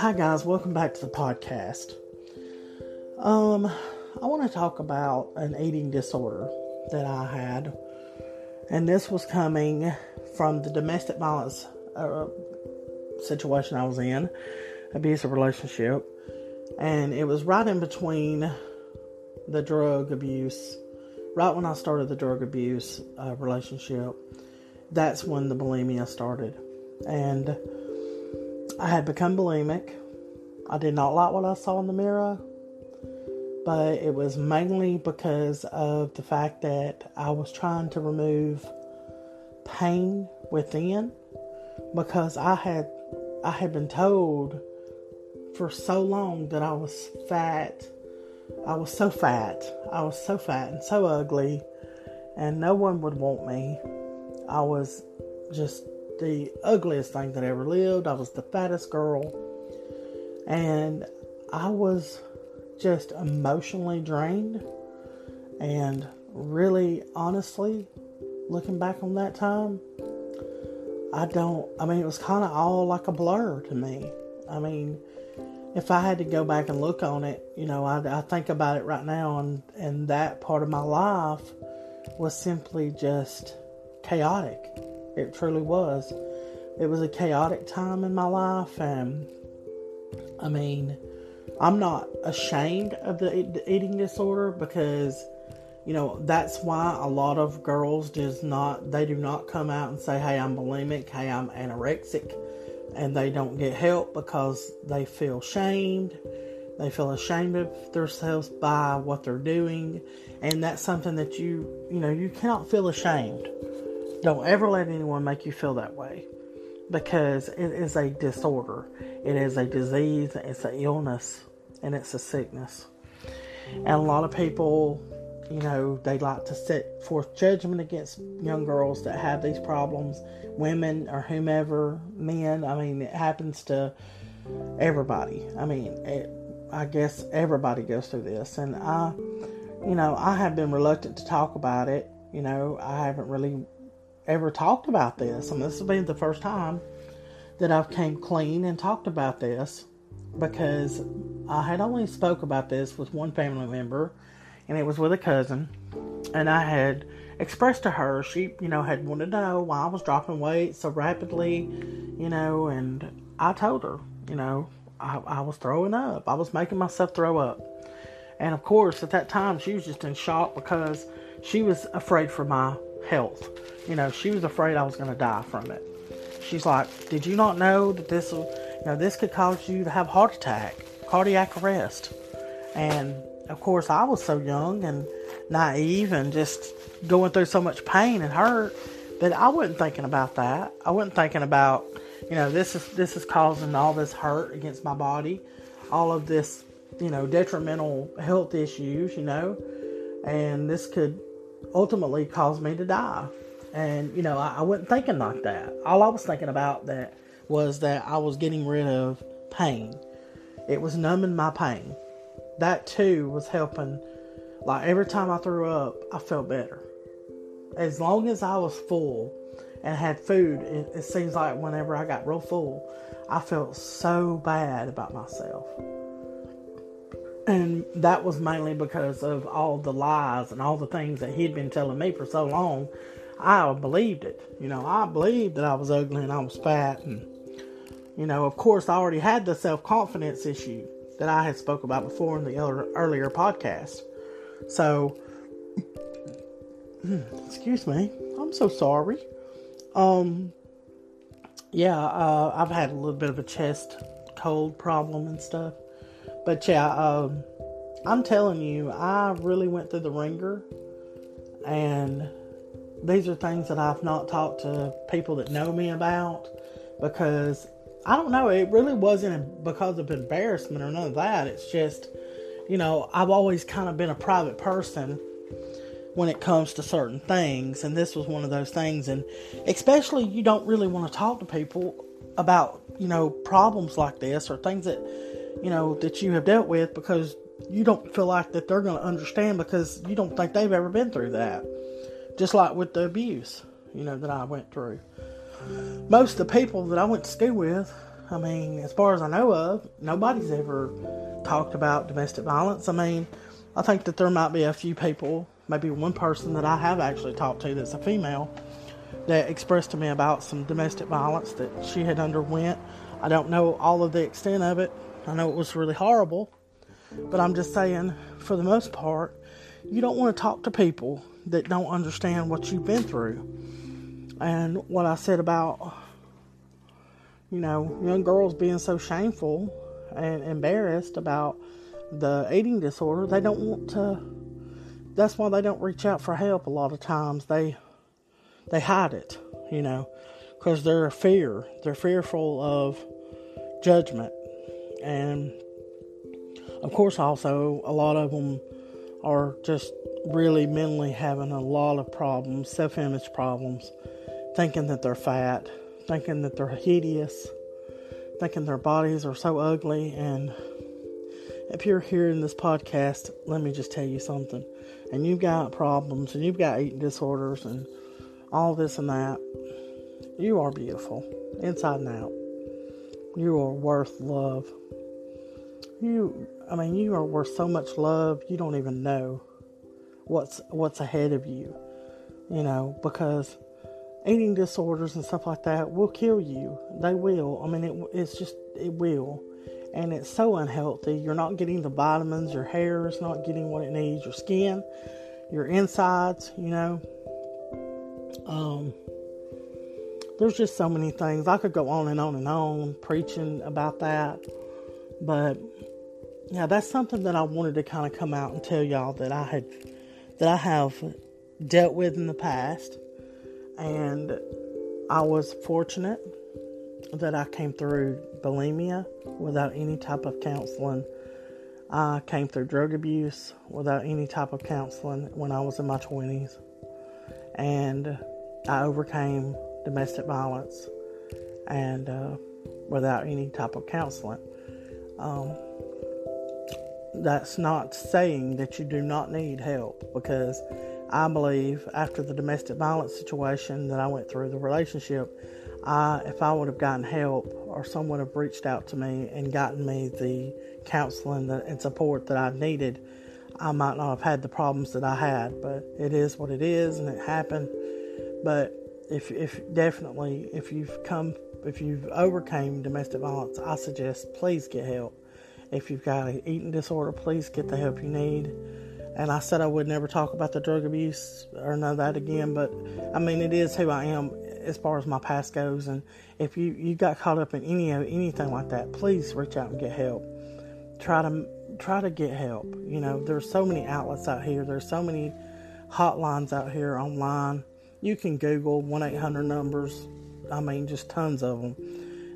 Hi guys, welcome back to the podcast. Um, I want to talk about an eating disorder that I had, and this was coming from the domestic violence uh, situation I was in, abusive relationship, and it was right in between the drug abuse, right when I started the drug abuse uh, relationship. That's when the bulimia started, and I had become bulimic. I did not like what I saw in the mirror, but it was mainly because of the fact that I was trying to remove pain within because I had I had been told for so long that I was fat. I was so fat. I was so fat and so ugly and no one would want me. I was just the ugliest thing that ever lived. I was the fattest girl. And I was just emotionally drained. And really, honestly, looking back on that time, I don't, I mean, it was kind of all like a blur to me. I mean, if I had to go back and look on it, you know, I, I think about it right now, and, and that part of my life was simply just chaotic. It truly was. It was a chaotic time in my life, and I mean, I'm not ashamed of the eating disorder because you know that's why a lot of girls does not they do not come out and say hey i'm bulimic. Hey i'm anorexic. And they don't get help because they feel shamed. They feel ashamed of themselves by what they're doing. And that's something that you you know you cannot feel ashamed don't ever let anyone make you feel that way because it is a disorder, it is a disease, it's an illness, and it's a sickness. And a lot of people, you know, they like to set forth judgment against young girls that have these problems, women or whomever, men. I mean, it happens to everybody. I mean, it, I guess everybody goes through this, and I, you know, I have been reluctant to talk about it. You know, I haven't really ever talked about this. Mean, this has been the first time that I've came clean and talked about this because I had only spoke about this with one family member, and it was with a cousin, and I had expressed to her she, you know, had wanted to know why I was dropping weight so rapidly, you know, and I told her, you know, I, I was throwing up. I was making myself throw up. And of course, at that time, she was just in shock because she was afraid for my health. You know, she was afraid I was going to die from it. She's like, "Did you not know that this, you know, this could cause you to have heart attack, cardiac arrest?" And of course, I was so young and naive and just going through so much pain and hurt that I wasn't thinking about that. I wasn't thinking about, you know, this is this is causing all this hurt against my body, all of this, you know, detrimental health issues, you know, and this could ultimately caused me to die. And, you know, I, I wasn't thinking like that. All I was thinking about that was that I was getting rid of pain. It was numbing my pain. That too was helping. Like every time I threw up, I felt better. As long as I was full and had food, it, it seems like whenever I got real full, I felt so bad about myself. And that was mainly because of all the lies and all the things that he'd been telling me for so long. I believed it. You know, I believed that I was ugly and I was fat. And, you know, of course, I already had the self confidence issue that I had spoke about before in the earlier podcast. So, excuse me. I'm so sorry. Um, yeah, uh, I've had a little bit of a chest cold problem and stuff. But yeah, um, I'm telling you, I really went through the ringer, and these are things that I've not talked to people that know me about because I don't know. It really wasn't because of embarrassment or none of that. It's just, you know, I've always kind of been a private person when it comes to certain things, and this was one of those things. And especially, you don't really want to talk to people about, you know, problems like this or things that, you know, that you have dealt with because you don't feel like that they're going to understand because you don't think they've ever been through that. Just like with the abuse, you know, that I went through. Most of the people that I went to school with, I mean, as far as I know of, nobody's ever talked about domestic violence. I mean, I think that there might be a few people, maybe one person that I have actually talked to that's a female, that expressed to me about some domestic violence that she had underwent. I don't know all of the extent of it. I know it was really horrible, but I'm just saying, for the most part, you don't want to talk to people that don't understand what you've been through. And what I said about, you know, young girls being so shameful and embarrassed about the eating disorder, they don't want to. That's why they don't reach out for help a lot of times. They they hide it, you know, because they're fear. They're fearful of judgment, and of course, also a lot of them are just really mentally having a lot of problems, self image problems, thinking that they're fat, thinking that they're hideous, thinking their bodies are so ugly. And if you're hearing this podcast, let me just tell you something. And you've got problems and you've got eating disorders and all this and that. You are beautiful, inside and out. You are worth love. You, I mean, you are worth so much love you don't even know what's what's ahead of you. You know, because eating disorders and stuff like that will kill you. They will. I mean, it, it's just it will, and it's so unhealthy. You're not getting the vitamins. Your hair is not getting what it needs. Your skin, your insides. You know. Um, there's just so many things. I could go on and on and on preaching about that. But yeah, that's something that I wanted to kind of come out and tell y'all that I had that I have dealt with in the past. And I was fortunate that I came through bulimia without any type of counseling. I came through drug abuse without any type of counseling when I was in my 20s. And I overcame domestic violence and uh, without any type of counseling. Um, that's not saying that you do not need help because I believe after the domestic violence situation that I went through, the relationship, I, if I would have gotten help or someone have reached out to me and gotten me the counseling and support that I needed, I might not have had the problems that I had. But it is what it is, and it happened. But if, if definitely, if you've come, if you've overcame domestic violence, I suggest please get help if you've got an eating disorder, please get the help you need. And I said I would never talk about the drug abuse or none of that again, but I mean it is who I am as far as my past goes. And if you you got caught up in any of anything like that, please reach out and get help. Try to try to get help. You know, there's so many outlets out here. There's so many hotlines out here online. You can Google one eight hundred numbers. I mean, just tons of them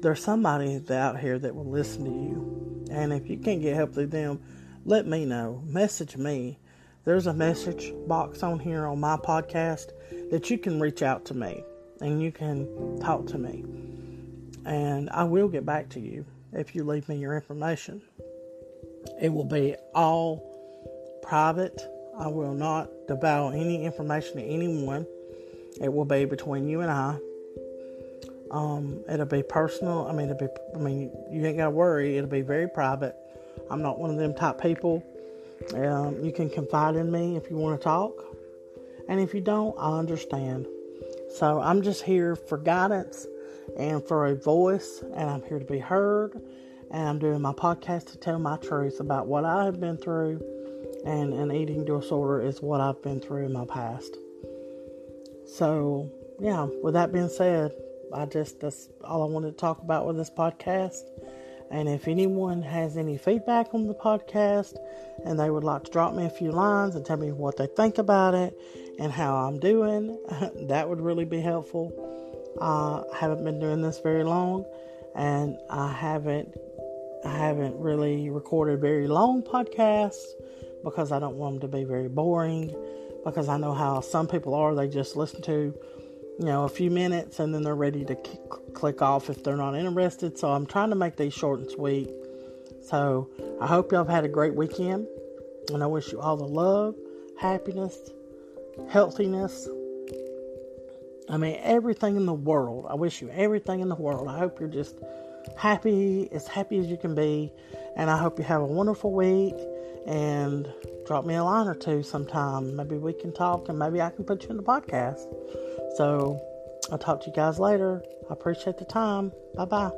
there's somebody out here that will listen to you. And if you can't get help through them, let me know. Message me. There's a message box on here on my podcast that you can reach out to me and you can talk to me. And I will get back to you if you leave me your information. It will be all private. I will not devour any information to anyone. It will be between you and I um, it'll be personal. I mean, it'll be. I mean, you ain't gotta worry. It'll be very private. I'm not one of them type people. Um, you can confide in me if you want to talk, and if you don't, I understand. So I'm just here for guidance and for a voice, and I'm here to be heard. And I'm doing my podcast to tell my truth about what I have been through, and an eating disorder is what I've been through in my past. So, yeah, with that being said, I just, that's all I wanted to talk about with this podcast. And if anyone has any feedback on the podcast and they would like to drop me a few lines and tell me what they think about it and how I'm doing, that would really be helpful. I haven't been doing this very long and I haven't I haven't really recorded very long podcasts because I don't want them to be very boring because I know how some people are they just listen to you know, a few minutes and then they're ready to click off if they're not interested. So I'm trying to make these short and sweet. So I hope y'all have had a great weekend and I wish you all the love, happiness, healthiness. I mean, everything in the world. I wish you everything in the world. I hope you're just happy, as happy as you can be. And I hope you have a wonderful week. And drop me a line or two sometime. Maybe we can talk and maybe I can put you in the podcast. So I'll talk to you guys later. I appreciate the time. Bye bye.